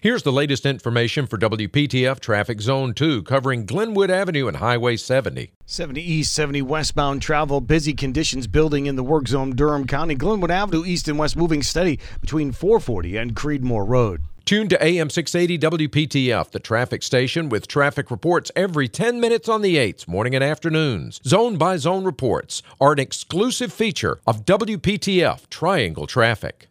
Here's the latest information for WPTF Traffic Zone 2 covering Glenwood Avenue and Highway 70. 70 East, 70 westbound travel. Busy conditions building in the work zone, Durham County. Glenwood Avenue East and West moving steady between 440 and Creedmoor Road. Tune to AM 680 WPTF, the traffic station with traffic reports every 10 minutes on the 8th morning and afternoons. Zone by zone reports are an exclusive feature of WPTF Triangle Traffic.